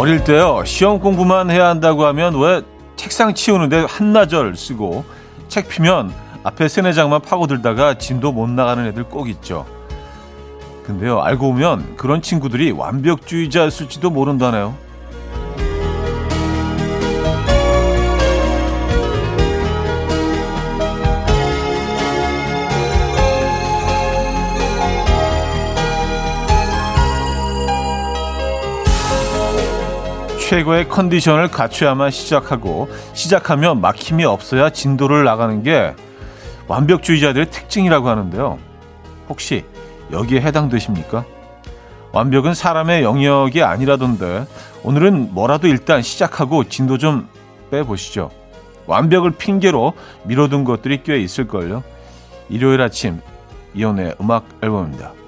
어릴 때요 시험 공부만 해야 한다고 하면 왜 책상 치우는데 한나절 쓰고 책 피면 앞에 세네 장만 파고들다가 짐도 못 나가는 애들 꼭 있죠. 근데요 알고 보면 그런 친구들이 완벽주의자였을지도 모른다네요. 최고의 컨디션을 갖춰야만 시작하고 시작하면 막힘이 없어야 진도를 나가는 게 완벽주의자들의 특징이라고 하는데요. 혹시 여기에 해당되십니까? 완벽은 사람의 영역이 아니라던데 오늘은 뭐라도 일단 시작하고 진도 좀 빼보시죠. 완벽을 핑계로 미뤄둔 것들이 꽤 있을걸요. 일요일 아침 이연의 음악 앨범입니다.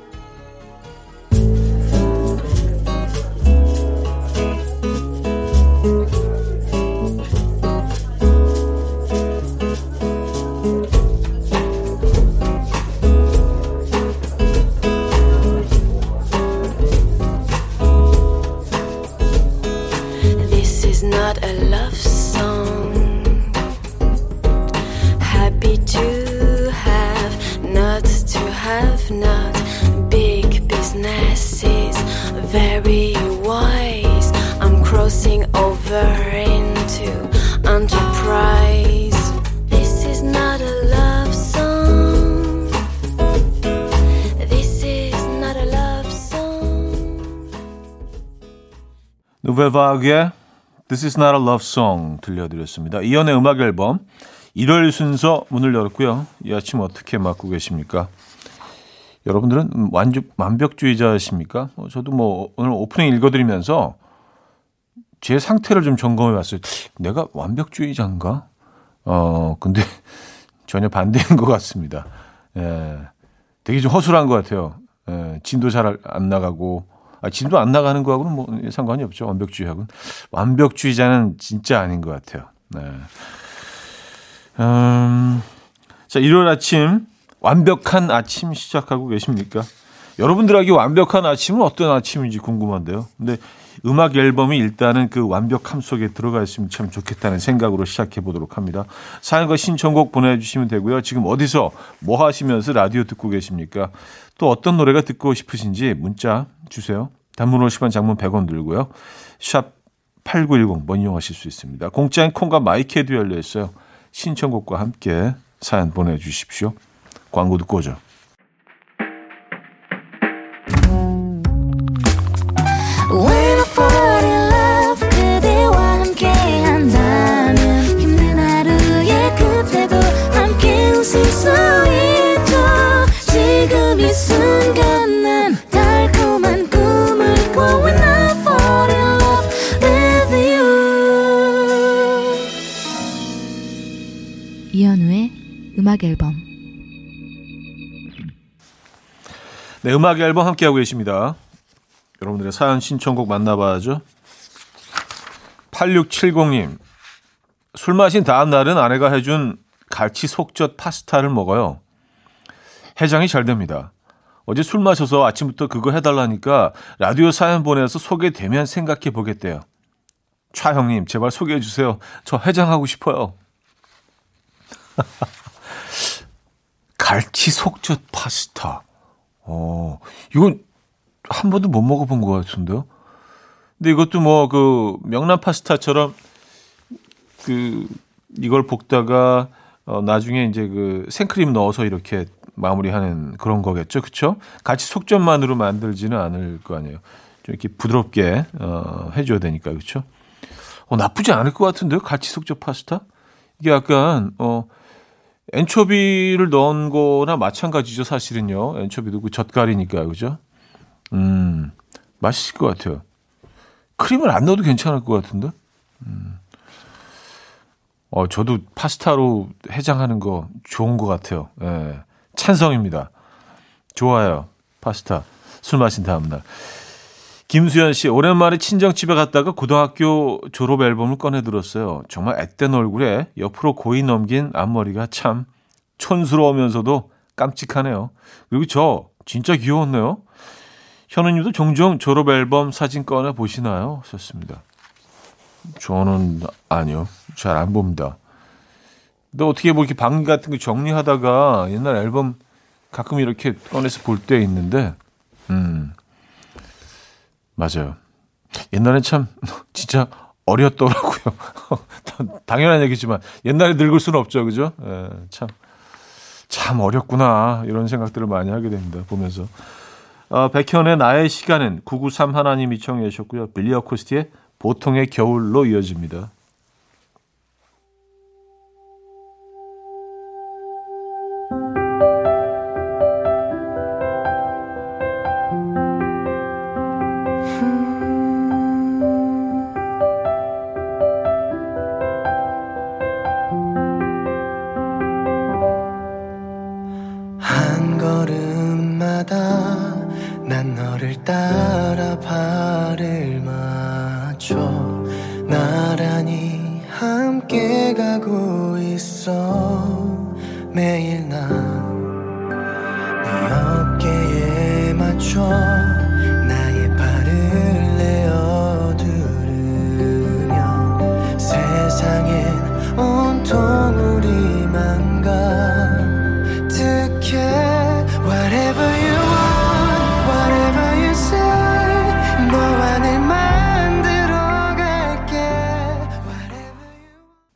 누베바그의 This is not a love song 들려드렸습니다. 이연의 음악 앨범 1월 순서 문을 열었고요. 이 아침 어떻게 맞고 계십니까? 여러분들은 완벽, 완벽주의자십니까? 어, 저도 뭐 오늘 오프닝 읽어드리면서 제 상태를 좀 점검해 봤어요. 내가 완벽주의자인가? 어, 근데 전혀 반대인 것 같습니다. 예, 되게 좀 허술한 것 같아요. 예, 진도 잘 안 나가고, 아, 진도 안 나가는 거하고는 뭐 상관이 없죠. 완벽주의하고는. 완벽주의자는 진짜 아닌 것 같아요. 네. 음, 자, 일요일 아침, 완벽한 아침 시작하고 계십니까? 여러분들에게 완벽한 아침은 어떤 아침인지 궁금한데요. 근데 음악 앨범이 일단은 그 완벽함 속에 들어가 있으면 참 좋겠다는 생각으로 시작해 보도록 합니다. 사연과 신청곡 보내주시면 되고요. 지금 어디서 뭐 하시면서 라디오 듣고 계십니까? 또 어떤 노래가 듣고 싶으신지 문자 주세요. 단문 50원 장문 100원 들고요. 샵 8910번 이용하실 수 있습니다. 공짜인 콩과 마이크에도 열려 있어요. 신청곡과 함께 사연 보내주십시오. 광고 듣고 오죠. 네, 음악 앨범 함께하고 계십니다. 여러분들의 사연 신청곡 만나봐야죠. 8670님. 술 마신 다음 날은 아내가 해준 갈치 속젓 파스타를 먹어요. 해장이 잘 됩니다. 어제 술 마셔서 아침부터 그거 해달라니까 라디오 사연 보내서 소개되면 생각해 보겠대요. 차 형님, 제발 소개해 주세요. 저 해장하고 싶어요. 갈치 속젓 파스타. 어, 이건 한 번도 못 먹어본 것 같은데요. 근데 이것도 뭐 그 명란 파스타처럼 그 이걸 볶다가 어 나중에 이제 그 생크림 넣어서 이렇게 마무리하는 그런 거겠죠, 그렇죠? 같이 속전만으로 만들지는 않을 거 아니에요. 좀 이렇게 부드럽게 어 해줘야 되니까 그렇죠? 어 나쁘지 않을 것 같은데요, 같이 속젓 파스타? 이게 약간 어 엔초비를 넣은 거나 마찬가지죠, 사실은요. 엔초비도 그 젓갈이니까, 그죠? 음, 맛있을 것 같아요. 크림을 안 넣어도 괜찮을 것 같은데? 음. 어, 저도 파스타로 해장하는 거 좋은 것 같아요. 예. 찬성입니다. 좋아요. 파스타. 술 마신 다음날. 김수현 씨, 오랜만에 친정 집에 갔다가 고등학교 졸업 앨범을 꺼내 들었어요. 정말 앳된 얼굴에 옆으로 고이 넘긴 앞머리가 참 촌스러우면서도 깜찍하네요. 그리고 저 진짜 귀여웠네요. 현우님도 종종 졸업 앨범 사진 꺼내 보시나요? 하셨습니다. 저는 아니요. 잘 안 봅니다. 근데 어떻게 뭐 이렇게 방 같은 거 정리하다가 옛날 앨범 가끔 이렇게 꺼내서 볼 때 있는데, 음, 맞아요. 옛날엔 참 진짜 어렸더라고요. 당연한 얘기지만 옛날에 늙을 수는 없죠, 그죠? 예, 참, 참 어렸구나 이런 생각들을 많이 하게 됩니다. 보면서. 어, 백현의 나의 시간은 993 하나님이 청해 주셨고요. 빌리 어코스티의 보통의 겨울로 이어집니다.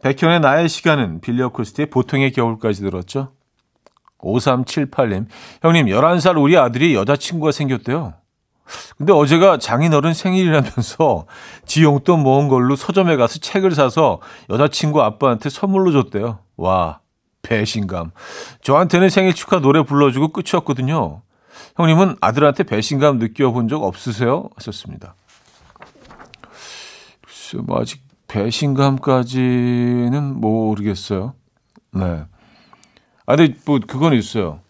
백현의 나의 시간은 빌리 어코스티의 보통의 겨울까지 들었죠. 5378님, 형님, 11살 우리 아들이 여자친구가 생겼대요. 근데 어제가 장인어른 생일이라면서 지 용돈 모은 걸로 서점에 가서 책을 사서 여자친구 아빠한테 선물로 줬대요. 와, 배신감. 저한테는 생일 축하 노래 불러주고 끝이었거든요. 형님은 아들한테 배신감 느껴본 적 없으세요? 하셨습니다. 글쎄, 뭐 아직 배신감까지는 모르겠어요. 네. 아, 근데 뭐 그건 있어요.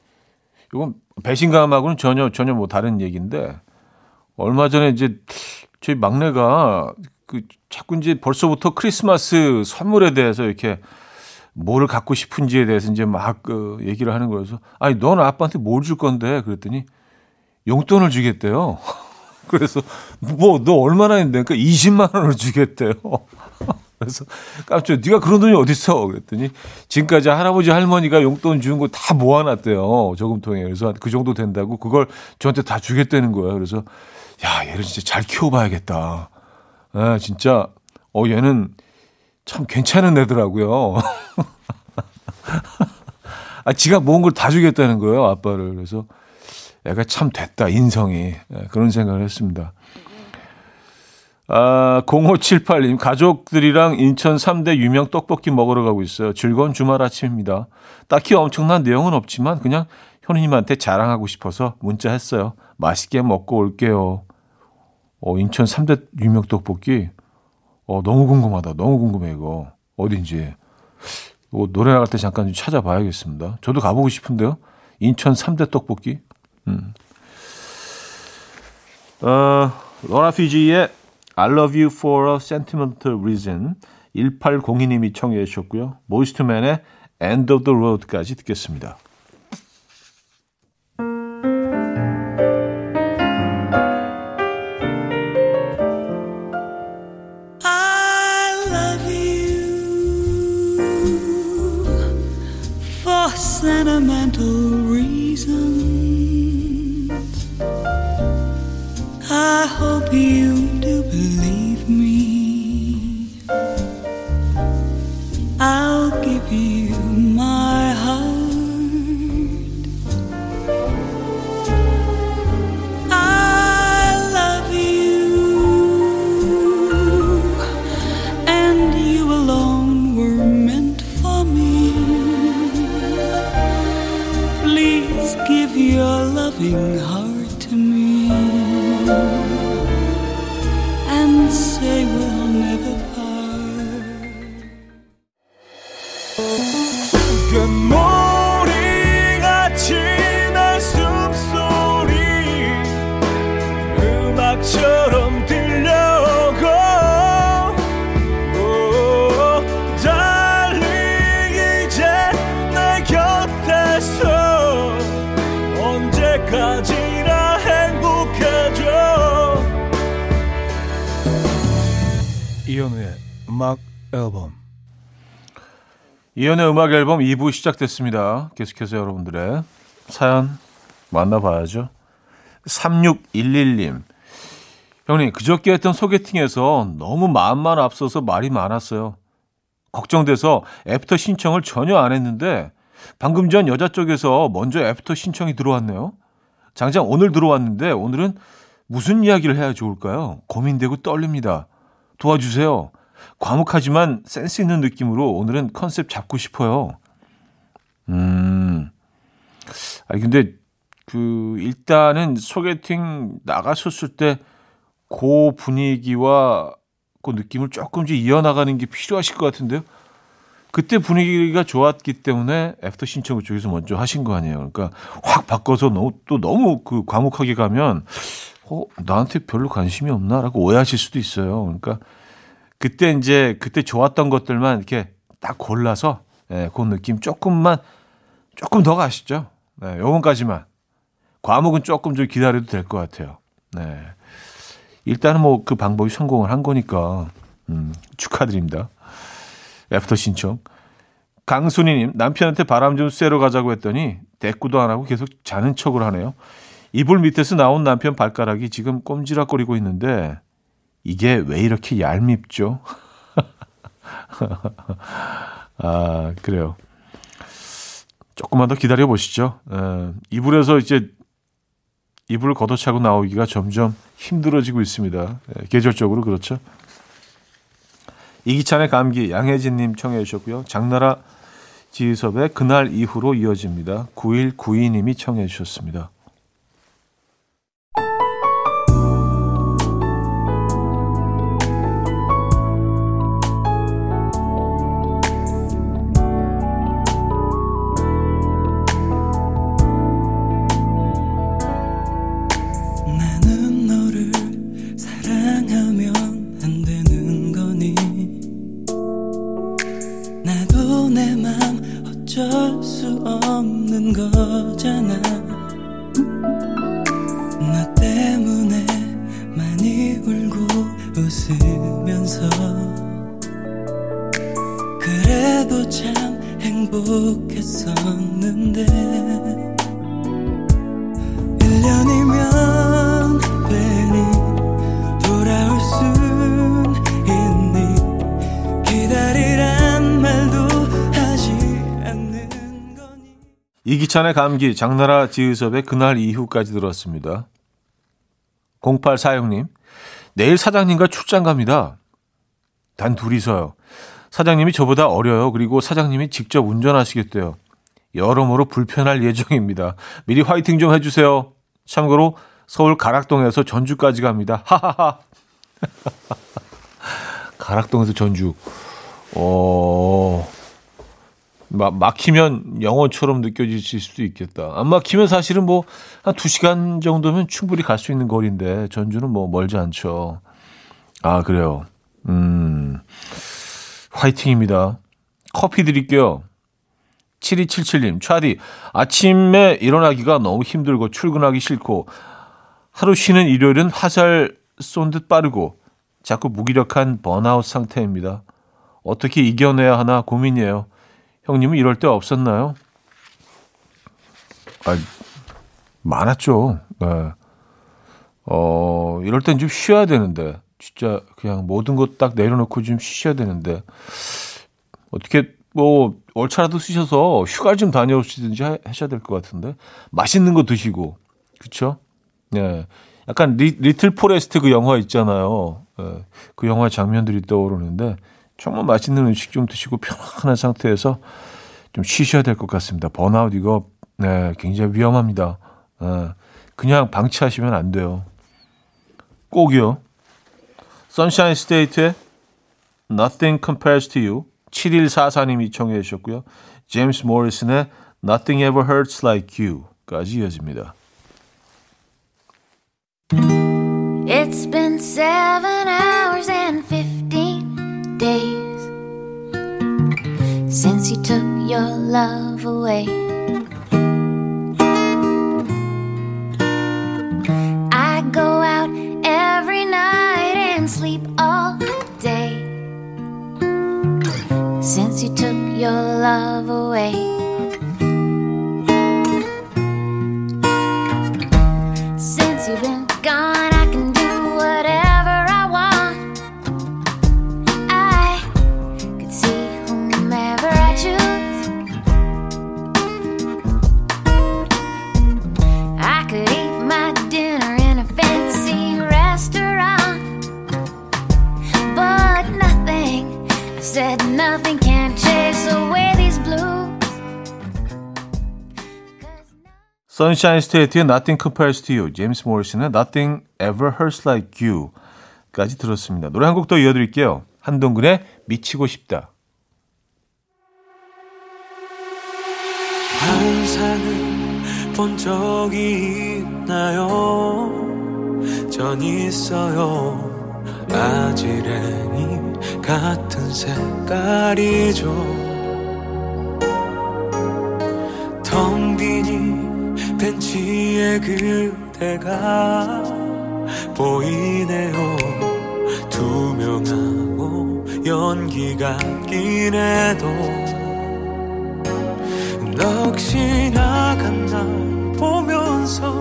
이건 배신감하고는 전혀 전혀 뭐 다른 얘기인데 얼마 전에 이제 저희 막내가 그 자꾸 이제 벌써부터 크리스마스 선물에 대해서 이렇게 뭐를 갖고 싶은지에 대해서 이제 막 그 얘기를 하는 거여서 아니 넌 아빠한테 뭘 줄 건데 그랬더니 용돈을 주겠대요. 그래서 뭐 너 얼마나 했는데 그러니까 20만 원을 주겠대요. 그래서 깜짝 네가 그런 돈이 어딨어? 그랬더니 지금까지 할아버지 할머니가 용돈 준거다 모아놨대요 저금통에. 그래서 그 정도 된다고 그걸 저한테 다 주겠다는 거예요 그래서 야 얘를 진짜 잘 키워봐야겠다. 아 진짜. 어 얘는 참 괜찮은 애더라고요. 아 지가 모은 걸 다 주겠다는 거예요 아빠를. 그래서 애가 참 됐다 인성이. 예, 그런 생각을 했습니다. 아, 0578님, 가족들이랑 인천 3대 유명 떡볶이 먹으러 가고 있어요. 즐거운 주말 아침입니다. 딱히 엄청난 내용은 없지만 그냥 현우님한테 자랑하고 싶어서 문자 했어요. 맛있게 먹고 올게요. 어, 인천 3대 유명 떡볶이. 어, 너무 궁금하다. 너무 궁금해, 이거. 어딘지. 어, 노래 나갈 때 잠깐 좀 찾아봐야겠습니다. 저도 가보고 싶은데요. 인천 3대 떡볶이. 음. 어, 로라 피지의 I love you for a sentimental reason 1802님이 청해 주셨고요. 모이스트맨의 End of the Road까지 듣겠습니다. 이현우의 음악 앨범 이현우의 음악 앨범 2부 시작됐습니다. 계속해서 여러분들의 사연 만나봐야죠. 3611님. 형님, 그저께 했던 소개팅에서 너무 마음만 앞서서 말이 많았어요. 걱정돼서 애프터 신청을 전혀 안 했는데 방금 전 여자 쪽에서 먼저 애프터 신청이 들어왔네요. 당장 오늘 들어왔는데 오늘은 무슨 이야기를 해야 좋을까요? 고민되고 떨립니다. 도와주세요. 과묵하지만 센스 있는 느낌으로 오늘은 컨셉 잡고 싶어요. 음. 아니, 근데 그, 일단은 소개팅 나갔었을 때 그 분위기와 그 느낌을 조금씩 이어나가는 게 필요하실 것 같은데요. 그때 분위기가 좋았기 때문에 애프터 신청을 쪽에서 먼저 하신 거 아니에요. 그러니까 확 바꿔서 너무, 또 너무 그 과묵하게 가면, 어, 나한테 별로 관심이 없나라고 오해하실 수도 있어요. 그러니까 그때 이제 그때 좋았던 것들만 이렇게 딱 골라서 예, 그 느낌 조금만 조금 더 가시죠. 네, 요번까지만. 과묵은 조금 좀 기다려도 될 것 같아요. 네. 일단은 뭐 그 방법이 성공을 한 거니까 음, 축하드립니다. 애프터 신청. 강순희님 남편한테 바람 좀 쐬러 가자고 했더니 대꾸도 안 하고 계속 자는 척을 하네요. 이불 밑에서 나온 남편 발가락이 지금 꼼지락거리고 있는데 이게 왜 이렇게 얄밉죠? 아 그래요. 조금만 더 기다려 보시죠. 에, 이불에서 이제 이불을 걷어차고 나오기가 점점 힘들어지고 있습니다. 에, 계절적으로 그렇죠. 이기찬의 감기 양혜진님 청해 주셨고요. 장나라 지휘섭의 그날 이후로 이어집니다. 9192님이 청해 주셨습니다. 이기찬의 감기, 장나라 지휘섭의 그날 이후까지 들었습니다. 0846님, 내일 사장님과 출장 갑니다. 단 둘이서요. 사장님이 저보다 어려요. 그리고 사장님이 직접 운전하시겠대요. 여러모로 불편할 예정입니다. 미리 화이팅 좀 해주세요. 참고로 서울 가락동에서 전주까지 갑니다. 하하하. 가락동에서 전주. 어, 막 막히면 영어처럼 느껴질 수도 있겠다. 안 막히면 사실은 뭐한두 시간 정도면 충분히 갈 수 있는 거리인데 전주는 뭐 멀지 않죠. 아 그래요. 음, 화이팅입니다. 커피 드릴게요. 7277님, 차디, 아침에 일어나기가 너무 힘들고 출근하기 싫고 하루 쉬는 일요일은 화살 쏜 듯 빠르고 자꾸 무기력한 번아웃 상태입니다. 어떻게 이겨내야 하나 고민이에요. 형님은 이럴 때 없었나요? 아, 많았죠. 네. 어, 이럴 땐 좀 쉬어야 되는데. 진짜 그냥 모든 것 딱 내려놓고 좀 쉬셔야 되는데. 어떻게 뭐 월차라도 쓰셔서 휴가를 좀 다녀오시든지 하- 하셔야 될 것 같은데. 맛있는 거 드시고. 그쵸? 네. 약간 리, Little Forest 그 영화 있잖아요. 예, 그 영화 장면들이 떠오르는데 정말 맛있는 음식 좀 드시고 편안한 상태에서 좀 쉬셔야 될 것 같습니다. 번아웃 이거 네, 굉장히 위험합니다. 네, 그냥 방치하시면 안 돼요. 꼭이요. 선샤인 스테이트의 Nothing Compares to You 7144님이 청해 주셨고요. 제임스 모리슨의 Nothing Ever Hurts Like You까지 이어집니다. It's been seven hours and 15 took your love away. I go out every night and sleep all day since you took your love away. 선샤인 스테이트의 Nothing Compares to You, 제임스 모리슨의 Nothing Ever Hurts Like You까지 들었습니다. 노래 한 곡 더 이어드릴게요. 한동근의 미치고 싶다. 환상을 본 적이 있나요? 전 있어요. 아지랭이 같은 색깔이죠. 텅 비니 벤치에 그대가 보이네요. 투명하고 연기 같긴 해도. 넋이 나간 날 보면서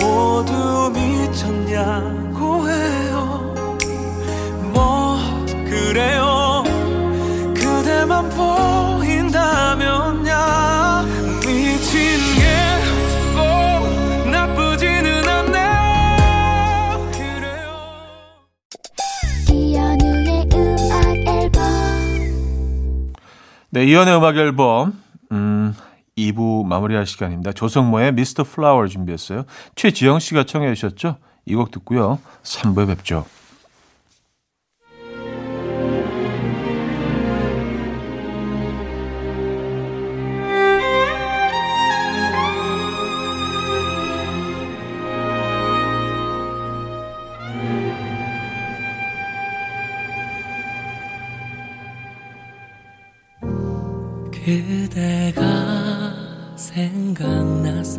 모두 미쳤냐고 해요. 뭐 그래요? 그대만 보인 네, 이연의 음악 앨범 음, 2부 마무리할 시간입니다. 조성모의 미스터 플라워 준비했어요. 최지영 씨가 청해 주셨죠? 이 곡 듣고요. 3부에 뵙죠. 그대가 생각나서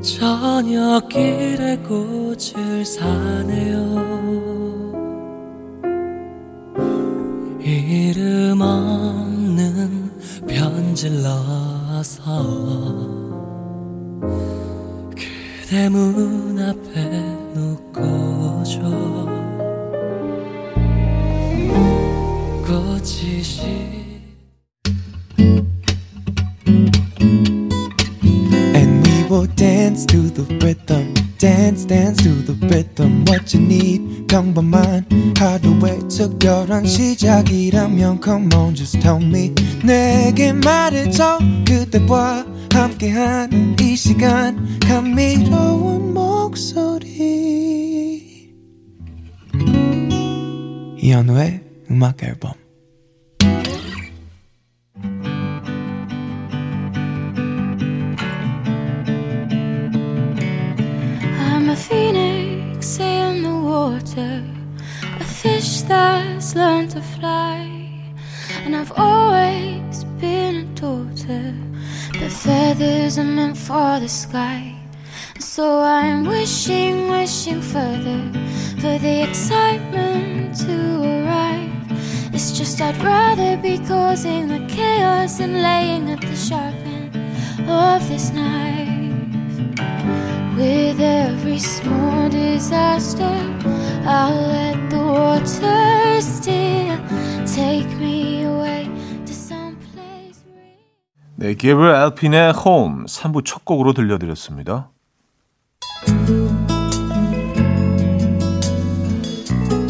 저녁길에 꽃을 사네요. 이름 없는 넣어서 그대 문 앞에 놓고 꽃이 시 And we will dance to the rhythm. Dance, dance to the rhythm. What you need, 평범한 하루의 특별한 시작이라면 Come on, just tell me. 내게 말해줘. 그대와 함께한 이 시간. 감미로운 목소리. 이현우의 I'm a phoenix in the water, a fish that's learned to fly. And I've always been a daughter, but feathers are meant for the sky. So I'm wishing, wishing further for the excitement. Just I'd rather be causing the chaos than laying at the sharp end of this knife. With every small disaster, I'll let the water still take me away. 네, 게브리 알핀의 홈 3부 첫 곡으로 들려드렸습니다.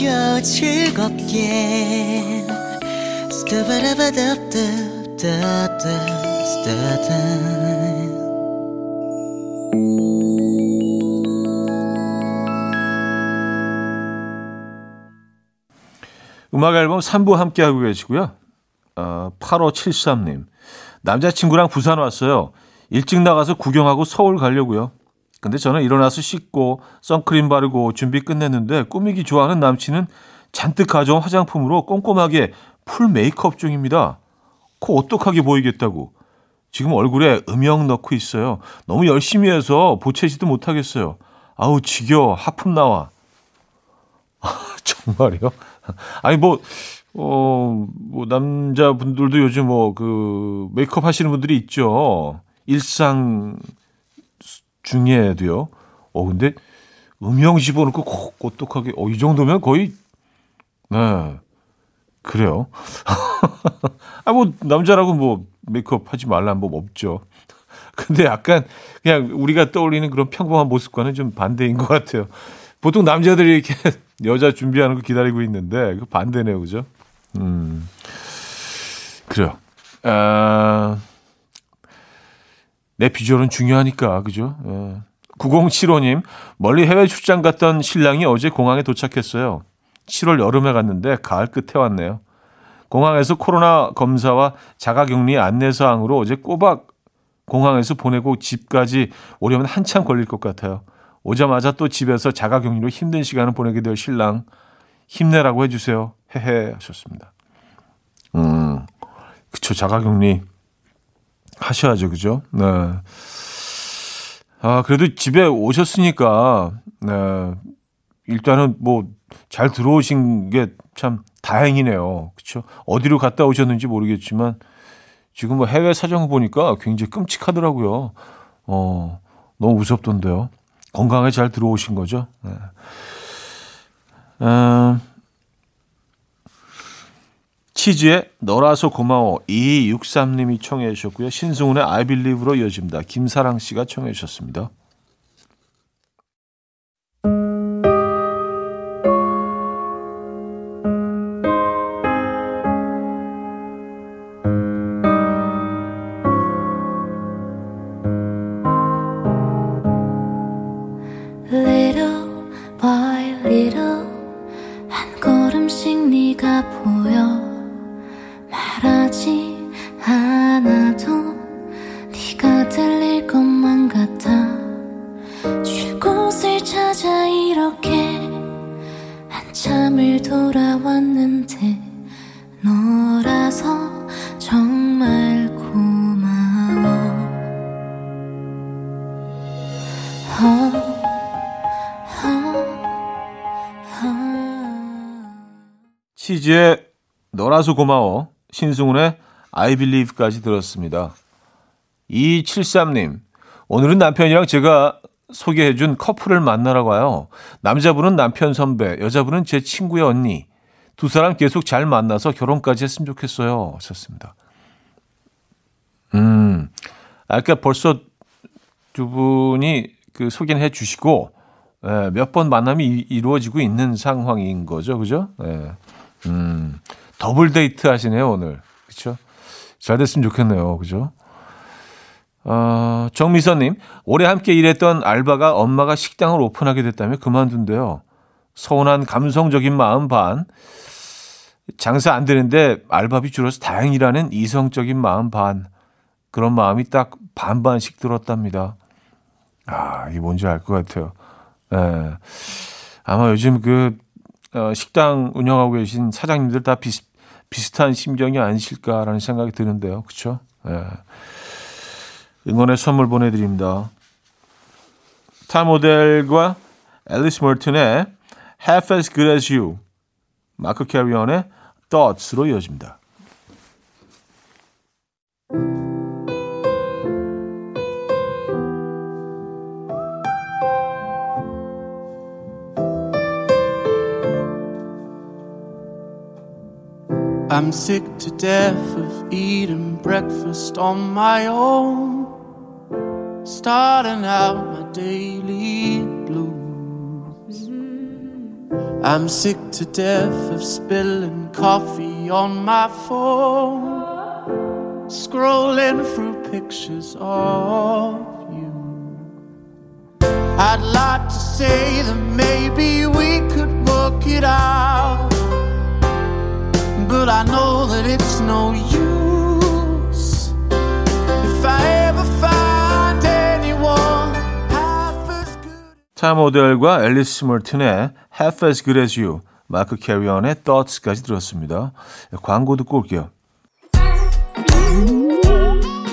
들어봐요 즐겁게 스타바라바답답답답답 음악 앨범 3부 함께하고 계시고요. 어, 8573님. 남자친구랑 부산 왔어요. 일찍 나가서 구경하고 서울 가려고요. 근데 저는 일어나서 씻고 선크림 바르고 준비 끝냈는데 꾸미기 좋아하는 남친은 잔뜩 가져온 화장품으로 꼼꼼하게 full 메이크업 중입니다. 코 오똑하게 보이겠다고. 지금 얼굴에 음영 넣고 있어요. 너무 열심히 해서 보채지도 못하겠어요. 아우 지겨 하품 나와. 정말요? 아니 뭐 어, 뭐 남자분들도 요즘 뭐 그 메이크업 하시는 분들이 있죠. 일상 중에도요. 어 근데 음영 집어넣고 콕 오똑하게 어이 정도면 거의 네 그래요. 아 뭐 남자라고 뭐 메이크업 하지 말라는 법 없죠. 근데 약간 그냥 우리가 떠올리는 그런 평범한 모습과는 좀 반대인 것 같아요. 보통 남자들이 이렇게 여자 준비하는 거 기다리고 있는데 그 반대네요, 그죠? 음, 그래요. 아, 내 비주얼은 중요하니까, 그죠? 예. 9075님, 멀리 해외 출장 갔던 신랑이 어제 공항에 도착했어요. 7월 여름에 갔는데 가을 끝에 왔네요. 공항에서 코로나 검사와 자가격리 안내사항으로 어제 꼬박 공항에서 보내고 집까지 오려면 한참 걸릴 것 같아요. 오자마자 또 집에서 자가격리로 힘든 시간을 보내게 될 신랑 힘내라고 해주세요. 헤헤 하셨습니다. 음, 그쵸 자가격리 하셔야죠, 그죠? 네. 아 그래도 집에 오셨으니까 네. 일단은 뭐 잘 들어오신 게 참 다행이네요. 그렇죠? 어디로 갔다 오셨는지 모르겠지만 지금 뭐 해외 사정 보니까 굉장히 끔찍하더라고요. 어, 너무 무섭던데요. 건강에 잘 들어오신 거죠. 네. 음, 치즈의 너라서 고마워 2263님이 청해 주셨고요. 신승훈의 I Believe로 이어집니다. 김사랑 씨가 청해 주셨습니다. 너라서 정말 고마워 oh. 치즈의 너라서 고마워 신승훈의 I Believe까지 들었습니다. 2273님 오늘은 남편이랑 제가 소개해준 커플을 만나러 가요. 남자분은 남편 선배, 여자분은 제 친구의 언니. 두 사람 계속 잘 만나서 결혼까지 했으면 좋겠어요. 하셨습니다. 음, 아까 벌써 두 분이 그 소개는 해 주시고, 예, 몇번 만남이 이- 이루어지고 있는 상황인 거죠. 그죠? 예. 음, 더블 데이트 하시네요, 오늘. 그쵸? 잘 됐으면 좋겠네요. 그죠? 어, 정미선님, 올해 함께 일했던 알바가 엄마가 식당을 오픈하게 됐다며 그만둔대요. 서운한 감성적인 마음 반. 장사 안 되는데 알바비 줄어서 다행이라는 이성적인 마음 반. 그런 마음이 딱 반반씩 들었답니다. 아, 이게 뭔지 알 것 같아요. 예. 아마 요즘 그, 어, 식당 운영하고 계신 사장님들 다 비슷, 비슷한 심정이 아니실까라는 생각이 드는데요. 예. 응원의 선물 보내드립니다. 타 모델과 앨리스 멀튼의 Half as Good as You, 마크 캐리언의 Thoughts로 이어집니다. I'm sick to death of eating breakfast on my own. Starting out my daily blues. I'm sick to death of spilling coffee on my phone. Scrolling through pictures of you. I'd like to say that maybe we could work it out. But I know that it's no use 타 모델과 앨리스 멀튼의 Half as Good as You, 마크 캐리언의 Thoughts까지 들었습니다. 광고 듣고 올게요.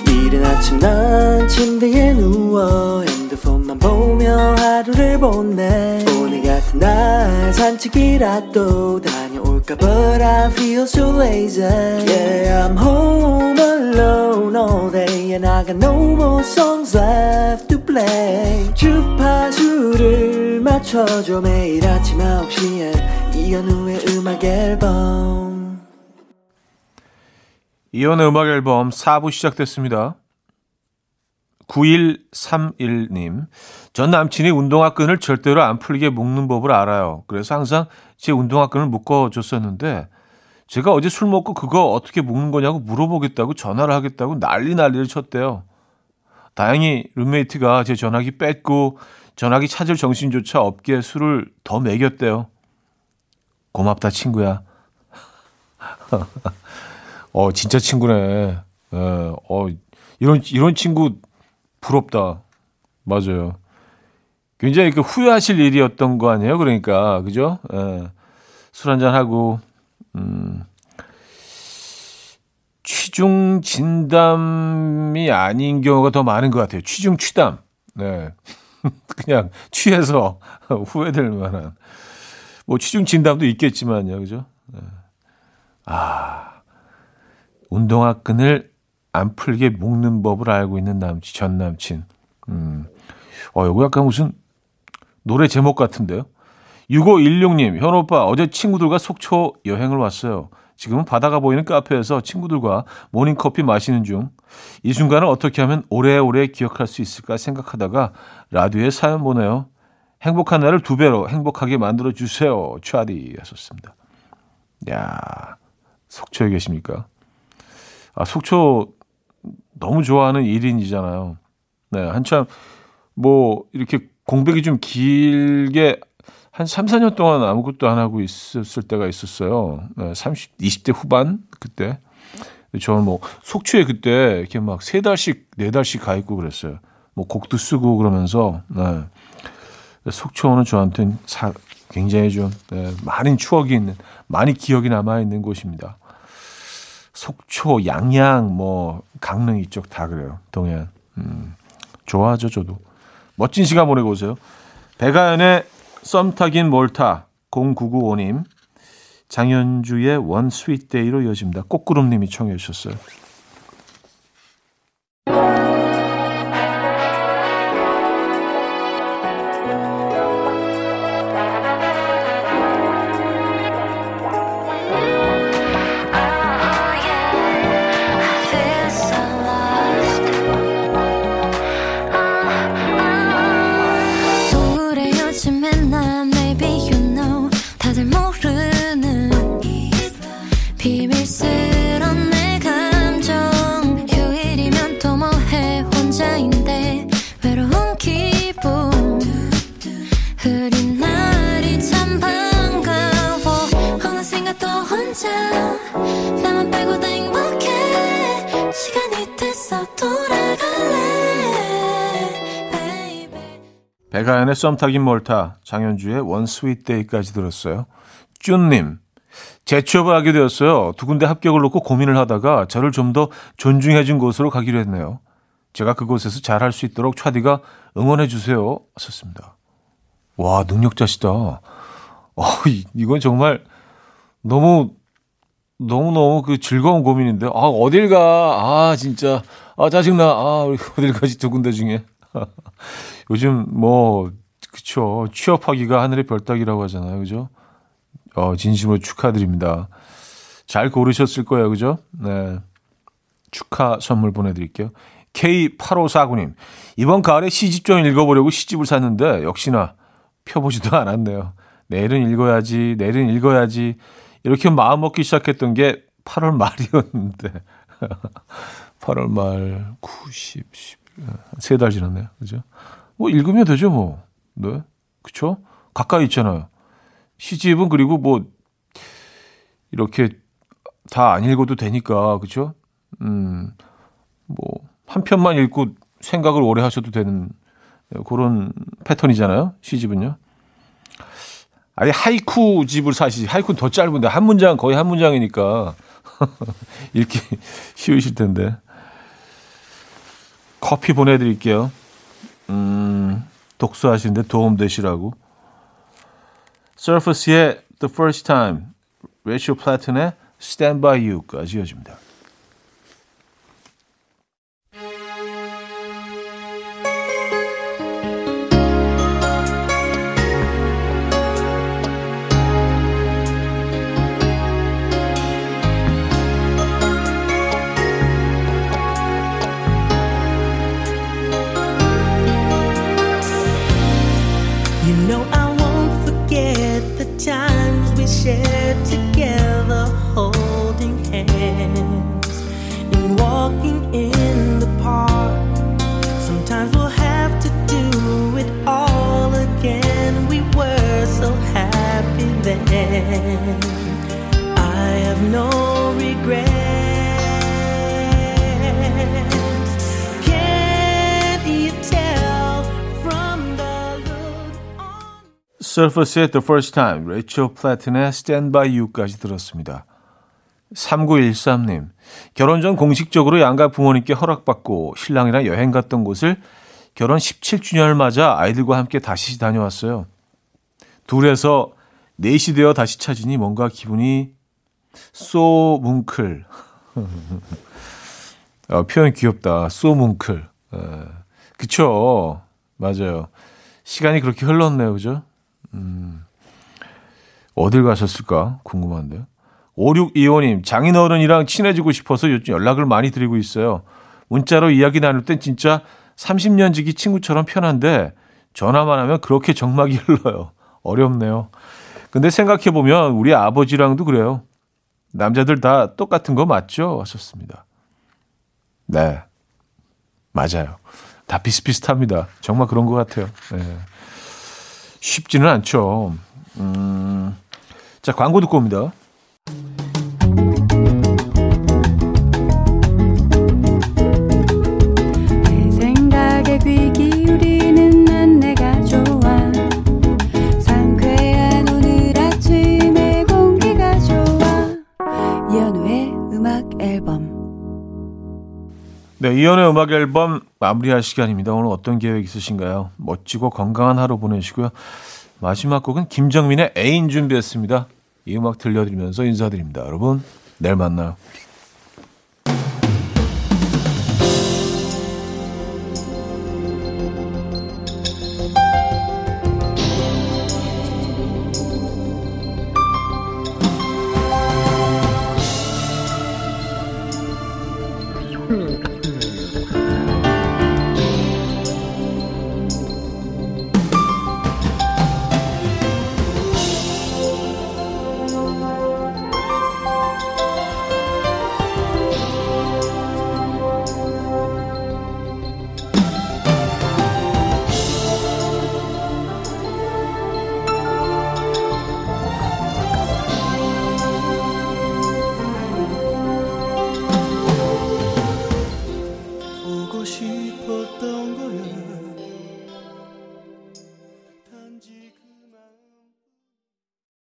이른 아침 난 침대에 누워 핸드폰만 보며 하루를 보내 오늘 같은 날 산책이라도 다녀올까 But I feel so lazy Yeah I'm home alone all day And I got no more songs left to play 주파수를 맞춰줘 매일 아침 9시에 이현우의 음악 앨범 이혼의 음악 앨범 4부 시작됐습니다. 9131님. 전 남친이 운동화 끈을 절대로 안 풀리게 묶는 법을 알아요. 그래서 항상 제 운동화 끈을 묶어줬었는데, 제가 어제 술 먹고 그거 어떻게 묶는 거냐고 물어보겠다고 전화를 하겠다고 난리 난리를 쳤대요. 다행히 룸메이트가 제 전화기 뺐고, 전화기 찾을 정신조차 없게 술을 더 먹였대요. 고맙다, 친구야. 어, 진짜 친구네. 예, 어, 이런, 이런 친구 부럽다. 맞아요. 굉장히 그 후회하실 일이었던 거 아니에요? 그러니까, 그죠? 예, 술 한잔 하고, 음, 취중 진담이 아닌 경우가 더 많은 것 같아요. 취중 취담. 네. 그냥 취해서 후회될 만한. 뭐 취중 진담도 있겠지만요. 그죠? 네. 아, 운동화 끈을 안 풀게 묶는 법을 알고 있는 남친, 전 남친. 음. 어, 이거 약간 무슨 노래 제목 같은데요? 6516님, 현 오빠, 어제 친구들과 속초 여행을 왔어요. 지금은 바다가 보이는 카페에서 친구들과 모닝커피 마시는 중. 이 순간을 어떻게 하면 오래오래 기억할 수 있을까 생각하다가 라디오에 사연 보내요. 행복한 날을 두 배로 행복하게 만들어 주세요. 차디 하셨습니다. 야 속초에 계십니까? 아, 속초 너무 좋아하는 1인이잖아요. 네, 한참 뭐 이렇게 공백이 좀 길게 한 3, 4년 동안 아무것도 안 하고 있었을 때가 있었어요. 네, 30, 20대 후반 그때. 저는 뭐 속초에 그때 이렇게 막 세 달씩 네 달씩 가 있고 그랬어요. 뭐 곡도 쓰고 그러면서 네. 속초는 저한테는 사, 굉장히 좀 네, 많은 추억이 있는 많이 기억이 남아 있는 곳입니다. 속초, 양양, 뭐 강릉 이쪽 다 그래요. 동해안. 음, 좋아하죠 저도. 멋진 시간 보내고 오세요. 배가연의 썸 타긴 몰타 0995님 장현주의 원 스윗 데이로 이어집니다. 꽃구름님이 청해 주셨어요. 백아연의 썸 타긴 뭘 타, 장현주의 One Sweet Day까지 들었어요. 쭈님, 재취업을 하게 되었어요. 두 군데 합격을 놓고 고민을 하다가 저를 좀 더 존중해준 곳으로 가기로 했네요. 제가 그곳에서 잘할 수 있도록 차디가 응원해 주세요. 썼습니다. 와, 능력자시다. 어, 이- 이건 정말 너무 너무너무 그 즐거운 고민인데. 아, 어딜 가. 아, 진짜. 아, 짜증나. 아, 어딜 가지 두 군데 중에. 요즘 뭐 그쵸. 취업하기가 하늘의 별 따기라고 하잖아요. 그죠? 어 진심으로 축하드립니다. 잘 고르셨을 거예요. 그죠? 네. 축하 선물 보내드릴게요. K8549님. 이번 가을에 시집 좀 읽어보려고 시집을 샀는데 역시나 펴보지도 않았네요. 내일은 읽어야지 내일은 읽어야지. 이렇게 마음 먹기 시작했던 게 8월 말이었는데. 8월 말 9, 10, 11, 세달 지났네요. 그죠? 뭐 읽으면 되죠, 뭐. 네. 그쵸? 가까이 있잖아요. 시집은 그리고 뭐, 이렇게 다 안 읽어도 되니까, 그쵸? 음, 뭐, 한 편만 읽고 생각을 오래 하셔도 되는 그런 패턴이잖아요. 시집은요. 아니, 하이쿠 집을 사시지. 하이쿠는 더 짧은데, 한 문장, 거의 한 문장이니까. 읽기 쉬우실 텐데. 커피 보내드릴게요. 음, 독서하시는데 도움 되시라고. 서퍼스의 The First Time, 레이첼 플래튼의 Stand By You까지 이어집니다. 서퍼스의 The First Time, 레이첼 플래튼의 Stand By You까지 들었습니다. 3913님, 결혼 전 공식적으로 양가 부모님께 허락받고 신랑이랑 여행 갔던 곳을 결혼 17주년을 맞아 아이들과 함께 다시 다녀왔어요. 둘에서 넷이 되어 다시 찾으니 뭔가 기분이 쏘 뭉클. 어, 표현 귀엽다. 쏘 뭉클. 에, 그쵸. 맞아요. 시간이 그렇게 흘렀네요. 그죠? 어딜 가셨을까 궁금한데요. 5625님, 장인어른이랑 친해지고 싶어서 요즘 연락을 많이 드리고 있어요. 문자로 이야기 나눌 땐 진짜 30년 지기 친구처럼 편한데 전화만 하면 그렇게 정막이 흘러요. 어렵네요. 근데 생각해보면 우리 아버지랑도 그래요. 남자들 다 똑같은 거 맞죠? 하셨습니다. 네. 맞아요. 다 비슷비슷합니다. 정말 그런 것 같아요. 네. 쉽지는 않죠. 음, 자, 광고 듣고 옵니다. 네, 이연의 음악 앨범 마무리할 시간입니다. 오늘 어떤 계획 있으신가요? 멋지고 건강한 하루 보내시고요. 마지막 곡은 김정민의 애인 준비했습니다. 이 음악 들려드리면서 인사드립니다. 여러분, 내일 만나요.